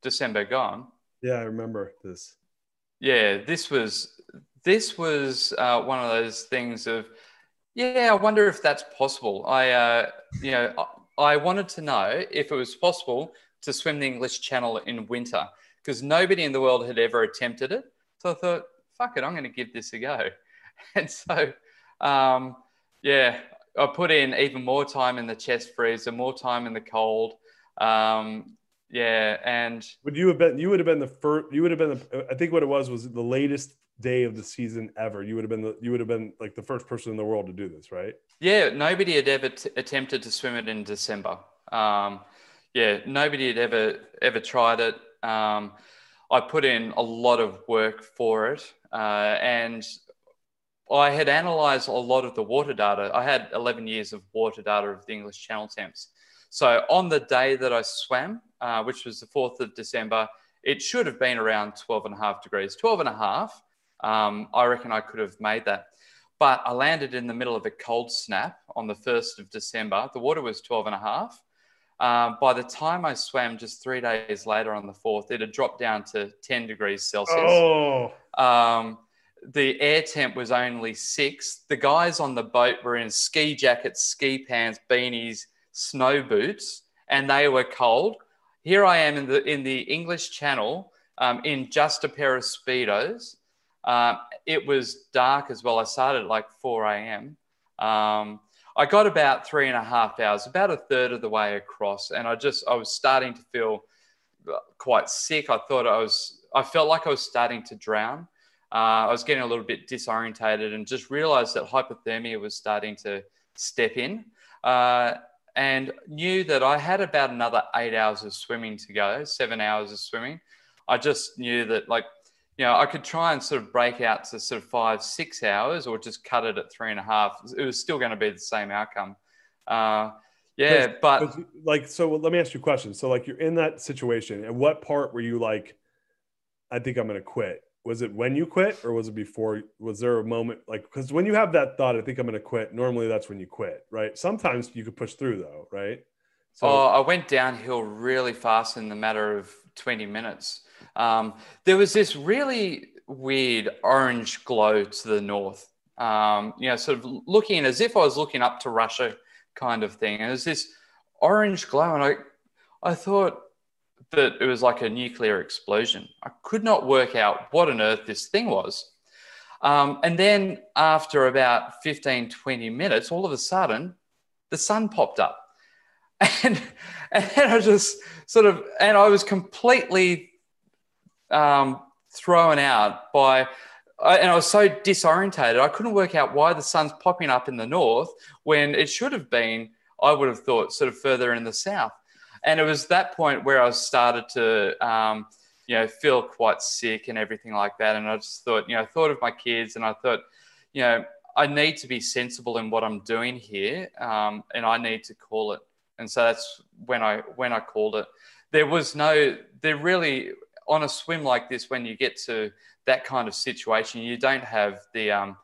December gone. Yeah, I remember this. Yeah, this was this was uh, one of those things of, yeah, I wonder if that's possible. I, uh, you know, I wanted to know if it was possible to swim the English Channel in winter because nobody in the world had ever attempted it. So I thought, fuck it, I'm going to give this a go. And so, um, yeah, I put in even more time in the chest freezer, more time in the cold. Um, yeah, and would you have been? You would have been the first. You would have been. The, I think what it was was the latest day of the season ever. You would have been the, you would have been like the first person in the world to do this, right? Yeah, nobody had ever t- attempted to swim it in December. Um, yeah, nobody had ever ever tried it. Um, I put in a lot of work for it, uh, and I had analysed a lot of the water data. I had 11 years of water data of the English Channel temps. So on the day that I swam, uh, which was the 4th of December, it should have been around 12 and a half degrees. 12 and a half um, I reckon I could have made that. But I landed in the middle of a cold snap on the 1st of December. The water was 12 and a half. Um, by the time I swam just three days later on the 4th, it had dropped down to 10 degrees Celsius. Oh. Um, the air temp was only six. The guys on the boat were in ski jackets, ski pants, beanies, snow boots, and they were cold. Here I am in the in the English Channel um, in just a pair of speedos, um, it was dark as well. I started at like 4 a.m. Um, I got about three and a half hours, about a third of the way across, and I just I was starting to feel quite sick. I thought I was I felt like I was starting to drown. Uh, I was getting a little bit disorientated and just realized that hypothermia was starting to step in. Uh, and knew that I had about another eight hours of swimming to go, seven hours of swimming. I just knew that like you know, I could try and sort of break out to sort of five, six hours or just cut it at three and a half. It was still going to be the same outcome. Uh, yeah, but like, so let me ask you a question. So, like, you're in that situation, and what part were you like, I think I'm going to quit? Was it when you quit, or was it before? Was there a moment like, because when you have that thought, I think I'm going to quit, normally that's when you quit, right? Sometimes you could push through, though, right? So, oh, I went downhill really fast in the matter of 20 minutes. um, there was this really weird orange glow to the north. Um, you know, sort of looking as if I was looking up to Russia, kind of thing. And it was this orange glow, and I, I thought that it was like a nuclear explosion. I could not work out what on earth this thing was. Um, and then after about 15, 20 minutes, all of a sudden, the sun popped up. And, and I just sort of, and I was completely um, thrown out by, and I was so disorientated. I couldn't work out why the sun's popping up in the north when it should have been, I would have thought, sort of further in the south. And it was that point where I started to, um, you know, feel quite sick and everything like that. And I just thought, you know, I thought of my kids and I thought, you know, I need to be sensible in what I'm doing here, um, and I need to call it. And so that's when I when I called it. There was no, there really on a swim like this, when you get to that kind of situation, you don't have the um,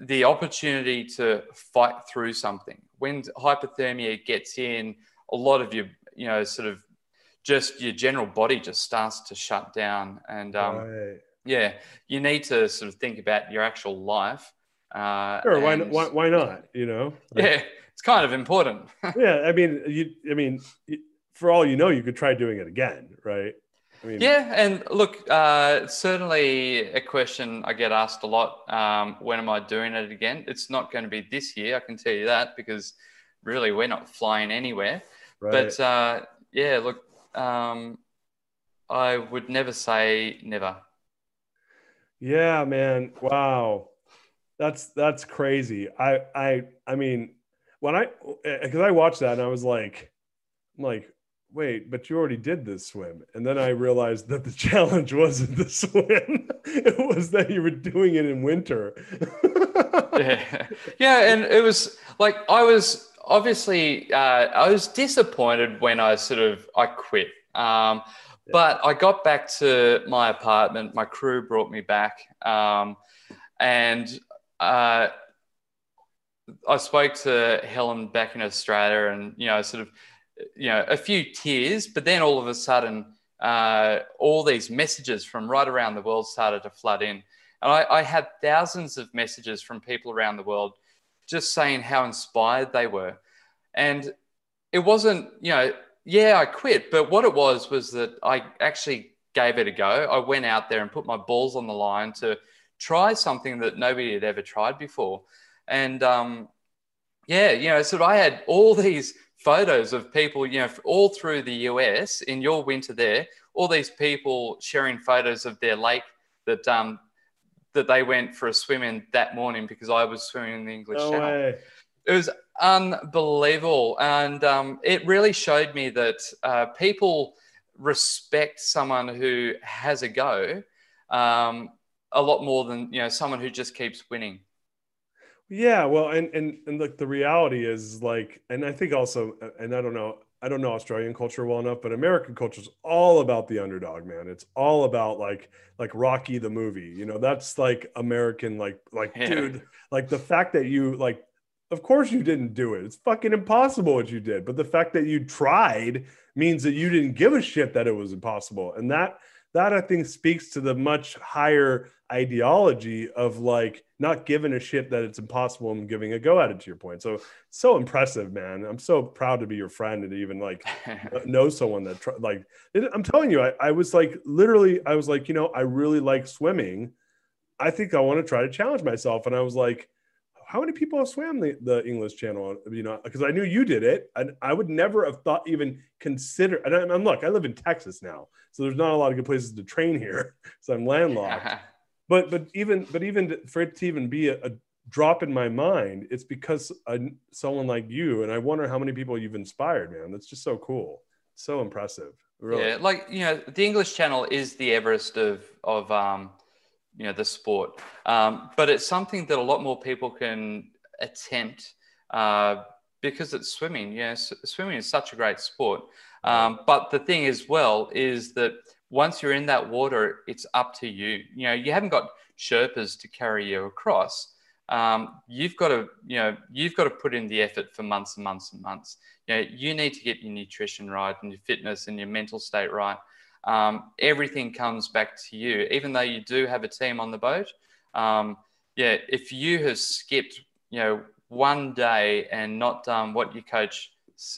the opportunity to fight through something. When hypothermia gets in, a lot of your, you know, sort of just your general body just starts to shut down. And um, right. yeah, you need to sort of think about your actual life uh, sure. Why, why, why not? You know? Like, yeah. It's kind of important. yeah. I mean, you, I mean, for all you know, you could try doing it again, right? I mean, yeah, and look, uh, certainly a question I get asked a lot. Um, when am I doing it again? It's not going to be this year, I can tell you that, because really we're not flying anywhere. Right. But uh, yeah, look, um, I would never say never. Yeah, man. Wow. That's that's crazy. I I I mean, when I because I watched that and I was like, I'm like, wait, but you already did this swim, and then I realized that the challenge wasn't the swim; it was that you were doing it in winter. yeah, yeah, and it was like I was obviously uh, I was disappointed when I sort of I quit. Um, yeah. But I got back to my apartment. My crew brought me back, um, and uh, I spoke to Helen back in Australia, and you know, sort of, you know, a few tears, but then all of a sudden, uh, all these messages from right around the world started to flood in, and I, I had thousands of messages from people around the world just saying how inspired they were, and it wasn't, you know, yeah, I quit, but what it was was that I actually gave it a go. I went out there and put my balls on the line to try something that nobody had ever tried before. And um, yeah, you know, so I had all these photos of people, you know, all through the US in your winter there, all these people sharing photos of their lake that um, that they went for a swim in that morning because I was swimming in the English no Channel. Way. It was unbelievable, and um, it really showed me that uh, people respect someone who has a go um, a lot more than you know someone who just keeps winning. Yeah, well, and and and look, the reality is like, and I think also, and I don't know, I don't know Australian culture well enough, but American culture is all about the underdog, man. It's all about like like Rocky the movie, you know. That's like American, like like yeah. dude, like the fact that you like, of course you didn't do it. It's fucking impossible what you did, but the fact that you tried means that you didn't give a shit that it was impossible, and that that I think speaks to the much higher ideology of like not giving a shit that it's impossible and giving a go at it to your point. So so impressive, man. I'm so proud to be your friend and even like know someone that tr- like I'm telling you, I, I was like literally I was like, you know, I really like swimming. I think I want to try to challenge myself. And I was like, how many people have swam the, the English Channel? You know, because I knew you did it, and I would never have thought even consider. And, I, and look, I live in Texas now, so there's not a lot of good places to train here, so I'm landlocked. but but even but even for it to even be a, a drop in my mind, it's because a, someone like you, and I wonder how many people you've inspired, man. That's just so cool, so impressive. Really. Yeah, like you know, the English Channel is the Everest of of um, you know the sport. Um, but it's something that a lot more people can attempt uh, because it's swimming. Yes swimming is such a great sport. Um, but the thing as well is that once you're in that water it's up to you. You know you haven't got sherpas to carry you across. Um, you've got to you know you've got to put in the effort for months and months and months. You know you need to get your nutrition right and your fitness and your mental state right um, everything comes back to you. Even though you do have a team on the boat, um, yeah, if you have skipped, you know, one day and not done what your coach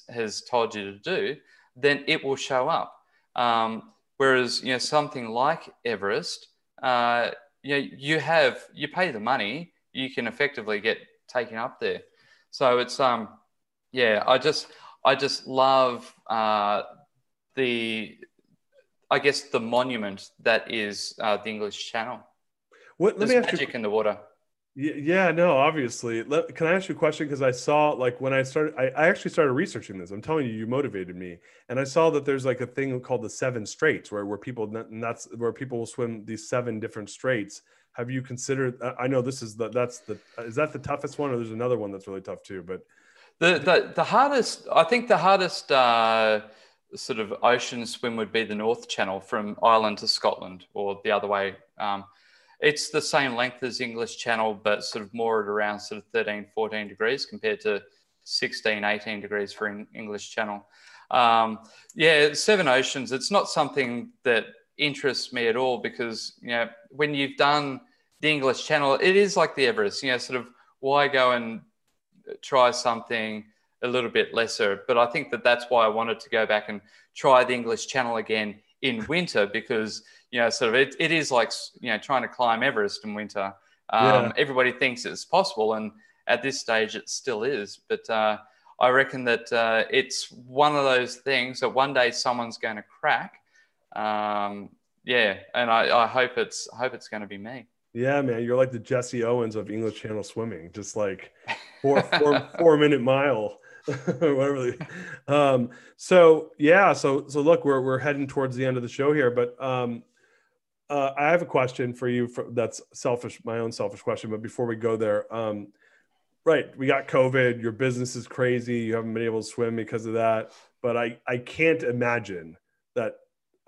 has told you to do, then it will show up. Um, whereas, you know, something like Everest, uh, you know, you have you pay the money, you can effectively get taken up there. So it's um, yeah, I just I just love uh, the I guess the monument that is uh, the English Channel. What, let There's me ask magic you. in the water. Yeah, no, obviously. Let, can I ask you a question? Because I saw, like, when I started, I, I actually started researching this. I'm telling you, you motivated me, and I saw that there's like a thing called the Seven Straits, where where people, and that's where people will swim these seven different straits. Have you considered? I know this is the that's the is that the toughest one, or there's another one that's really tough too. But the the, the hardest, I think, the hardest uh, sort of ocean swim would be the North Channel from Ireland to Scotland, or the other way. Um, it's the same length as English Channel, but sort of more at around sort of 13, 14 degrees compared to 16, 18 degrees for English Channel. Um, yeah, Seven Oceans, it's not something that interests me at all because, you know, when you've done the English Channel, it is like the Everest, you know, sort of why go and try something a little bit lesser? But I think that that's why I wanted to go back and try the English Channel again in winter because you know sort of it, it is like you know trying to climb everest in winter um, yeah. everybody thinks it's possible and at this stage it still is but uh, i reckon that uh, it's one of those things that one day someone's going to crack um, yeah and I, I hope it's I hope it's going to be me yeah man you're like the jesse owens of english channel swimming just like four four four minute mile whatever. Um, so yeah, so so look, we're we're heading towards the end of the show here, but um, uh, I have a question for you. For, that's selfish, my own selfish question. But before we go there, um, right, we got COVID. Your business is crazy. You haven't been able to swim because of that. But I I can't imagine that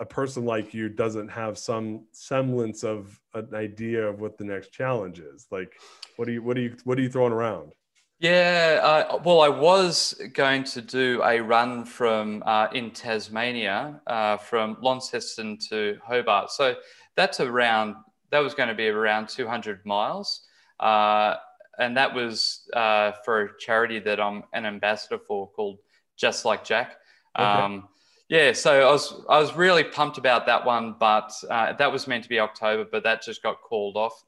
a person like you doesn't have some semblance of an idea of what the next challenge is. Like, what are you what are you what are you throwing around? Yeah, uh, well, I was going to do a run from uh, in Tasmania uh, from Launceston to Hobart. So that's around, that was going to be around 200 miles. Uh, and that was uh, for a charity that I'm an ambassador for called Just Like Jack. Okay. Um, yeah, so I was I was really pumped about that one, but uh, that was meant to be October, but that just got called off.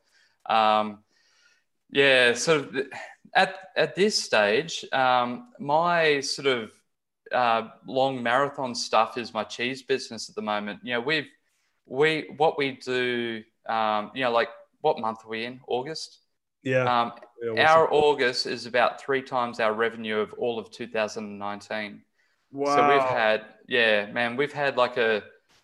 Um, yeah, so. of at at this stage, um, my sort of uh, long marathon stuff is my cheese business at the moment. You know, we've we what we do. Um, you know, like what month are we in? August. Yeah. Um, yeah our August is about three times our revenue of all of 2019. Wow. So we've had, yeah, man, we've had like a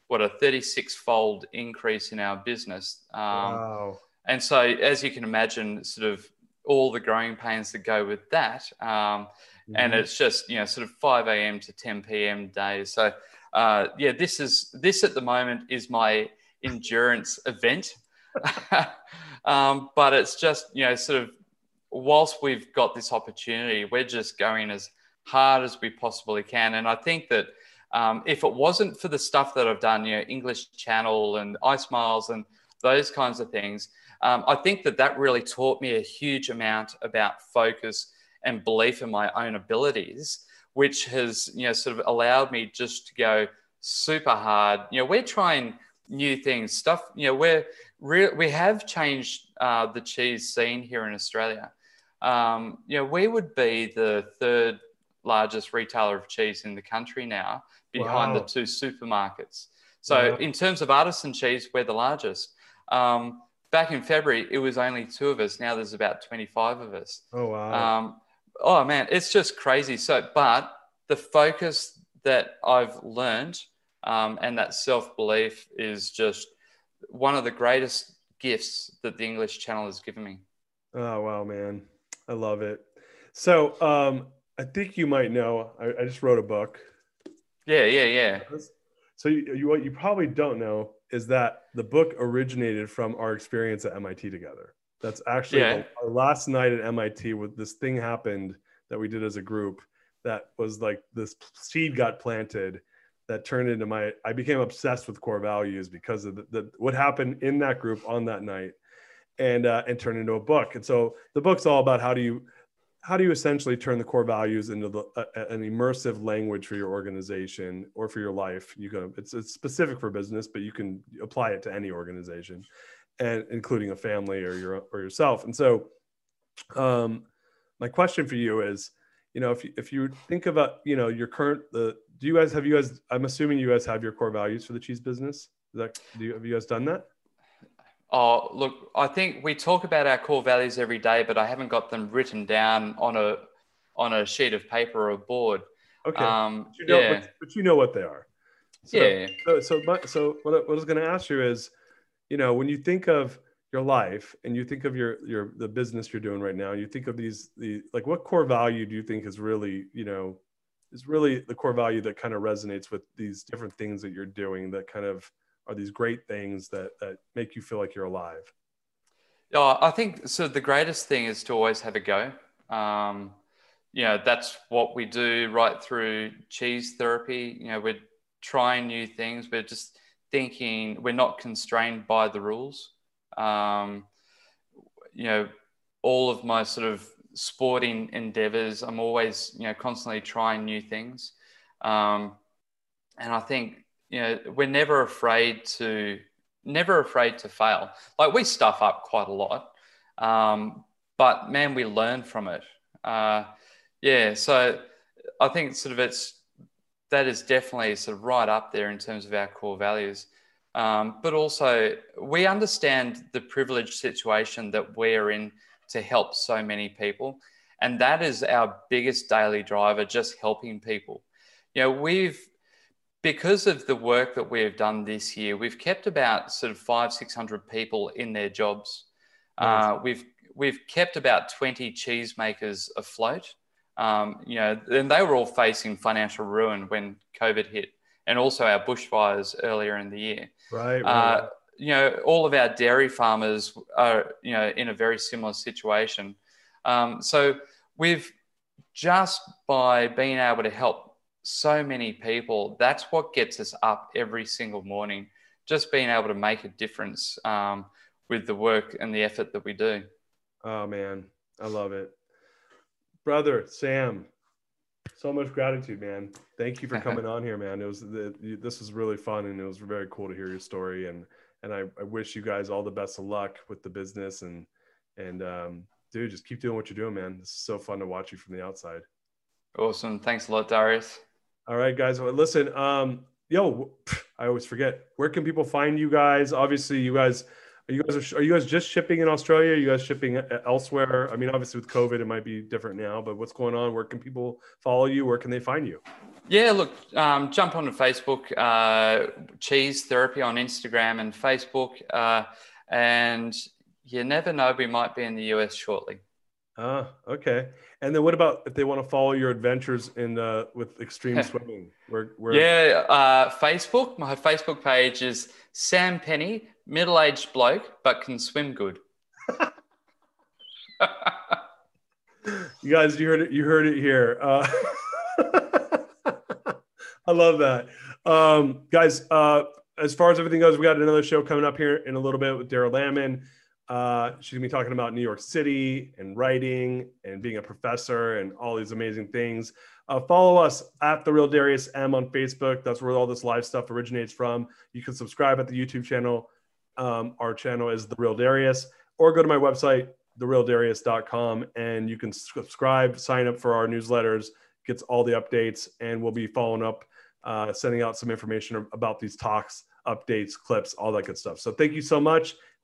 what a 36 fold increase in our business. Um, wow. And so, as you can imagine, sort of all the growing pains that go with that. Um, mm-hmm. And it's just, you know, sort of 5 a.m. to 10 p.m. days. So, uh, yeah, this is this at the moment is my endurance event. um, but it's just, you know, sort of whilst we've got this opportunity, we're just going as hard as we possibly can. And I think that um, if it wasn't for the stuff that I've done, you know, English Channel and Ice Miles and those kinds of things, um, I think that that really taught me a huge amount about focus and belief in my own abilities, which has, you know, sort of allowed me just to go super hard. You know, we're trying new things, stuff, you know, we're re- we have changed uh, the cheese scene here in Australia. Um, you know, we would be the third largest retailer of cheese in the country now, behind wow. the two supermarkets. So, yeah. in terms of artisan cheese, we're the largest. Um, back in February, it was only two of us. Now there's about 25 of us. Oh, wow. Um, oh, man, it's just crazy. So, but the focus that I've learned um, and that self belief is just one of the greatest gifts that the English Channel has given me. Oh, wow, man. I love it. So, um, I think you might know, I, I just wrote a book. Yeah, yeah, yeah. So, you, you, what you probably don't know is that the book originated from our experience at MIT together. That's actually yeah. our last night at MIT with this thing happened that we did as a group that was like this seed got planted that turned into my I became obsessed with core values because of the, the what happened in that group on that night and uh, and turned into a book. And so the book's all about how do you how do you essentially turn the core values into the, an immersive language for your organization or for your life? You can it's, it's specific for business, but you can apply it to any organization, and including a family or your or yourself. And so, um, my question for you is, you know, if you, if you think about you know your current the do you guys have you guys I'm assuming you guys have your core values for the cheese business. Is that do you, have you guys done that? Oh, look, I think we talk about our core values every day, but I haven't got them written down on a on a sheet of paper or a board. Okay. Um, but, you know, yeah. but, but, you know what they are. So, yeah. So, so, my, so what, I, what I was going to ask you is, you know, when you think of your life and you think of your your the business you're doing right now, you think of these the like what core value do you think is really you know is really the core value that kind of resonates with these different things that you're doing that kind of are these great things that that make you feel like you're alive? Yeah, I think so. The greatest thing is to always have a go. Um, you know, that's what we do right through cheese therapy. You know, we're trying new things. We're just thinking we're not constrained by the rules. Um, you know, all of my sort of sporting endeavors, I'm always, you know, constantly trying new things. Um, and I think you know, we're never afraid to never afraid to fail. Like we stuff up quite a lot, um, but man, we learn from it. Uh, yeah, so I think sort of it's that is definitely sort of right up there in terms of our core values. Um, but also, we understand the privileged situation that we're in to help so many people. And that is our biggest daily driver, just helping people. You know, we've because of the work that we've done this year, we've kept about sort of five, 600 people in their jobs. Nice. Uh, we've, we've kept about 20 cheesemakers afloat. Um, you know, and they were all facing financial ruin when COVID hit, and also our bushfires earlier in the year. Right. right. Uh, you know, all of our dairy farmers are, you know, in a very similar situation. Um, so we've just by being able to help so many people. That's what gets us up every single morning. Just being able to make a difference um, with the work and the effort that we do. Oh man, I love it, brother Sam. So much gratitude, man. Thank you for coming on here, man. It was the, this was really fun and it was very cool to hear your story and and I, I wish you guys all the best of luck with the business and and um, dude, just keep doing what you're doing, man. It's so fun to watch you from the outside. Awesome. Thanks a lot, Darius. All right, guys. Well, listen, um, yo, I always forget. Where can people find you guys? Obviously, you guys are you guys are, you guys just shipping in Australia? Are you guys shipping elsewhere? I mean, obviously with COVID, it might be different now. But what's going on? Where can people follow you? Where can they find you? Yeah, look, um, jump onto Facebook, uh, Cheese Therapy on Instagram and Facebook, uh, and you never know, we might be in the US shortly. Ah, okay. And then what about if they want to follow your adventures in uh, with extreme swimming? Where, where... Yeah, uh, Facebook. My Facebook page is Sam Penny, middle-aged bloke, but can swim good. you guys, you heard it. You heard it here. Uh, I love that, um, guys. Uh, as far as everything goes, we got another show coming up here in a little bit with Daryl Lamon. Uh, she's gonna be talking about New York City and writing and being a professor and all these amazing things. Uh, follow us at the Real Darius M on Facebook. That's where all this live stuff originates from. You can subscribe at the YouTube channel. Um, our channel is the Real Darius, or go to my website therealdarius.com and you can subscribe, sign up for our newsletters, gets all the updates, and we'll be following up, uh, sending out some information about these talks, updates, clips, all that good stuff. So thank you so much.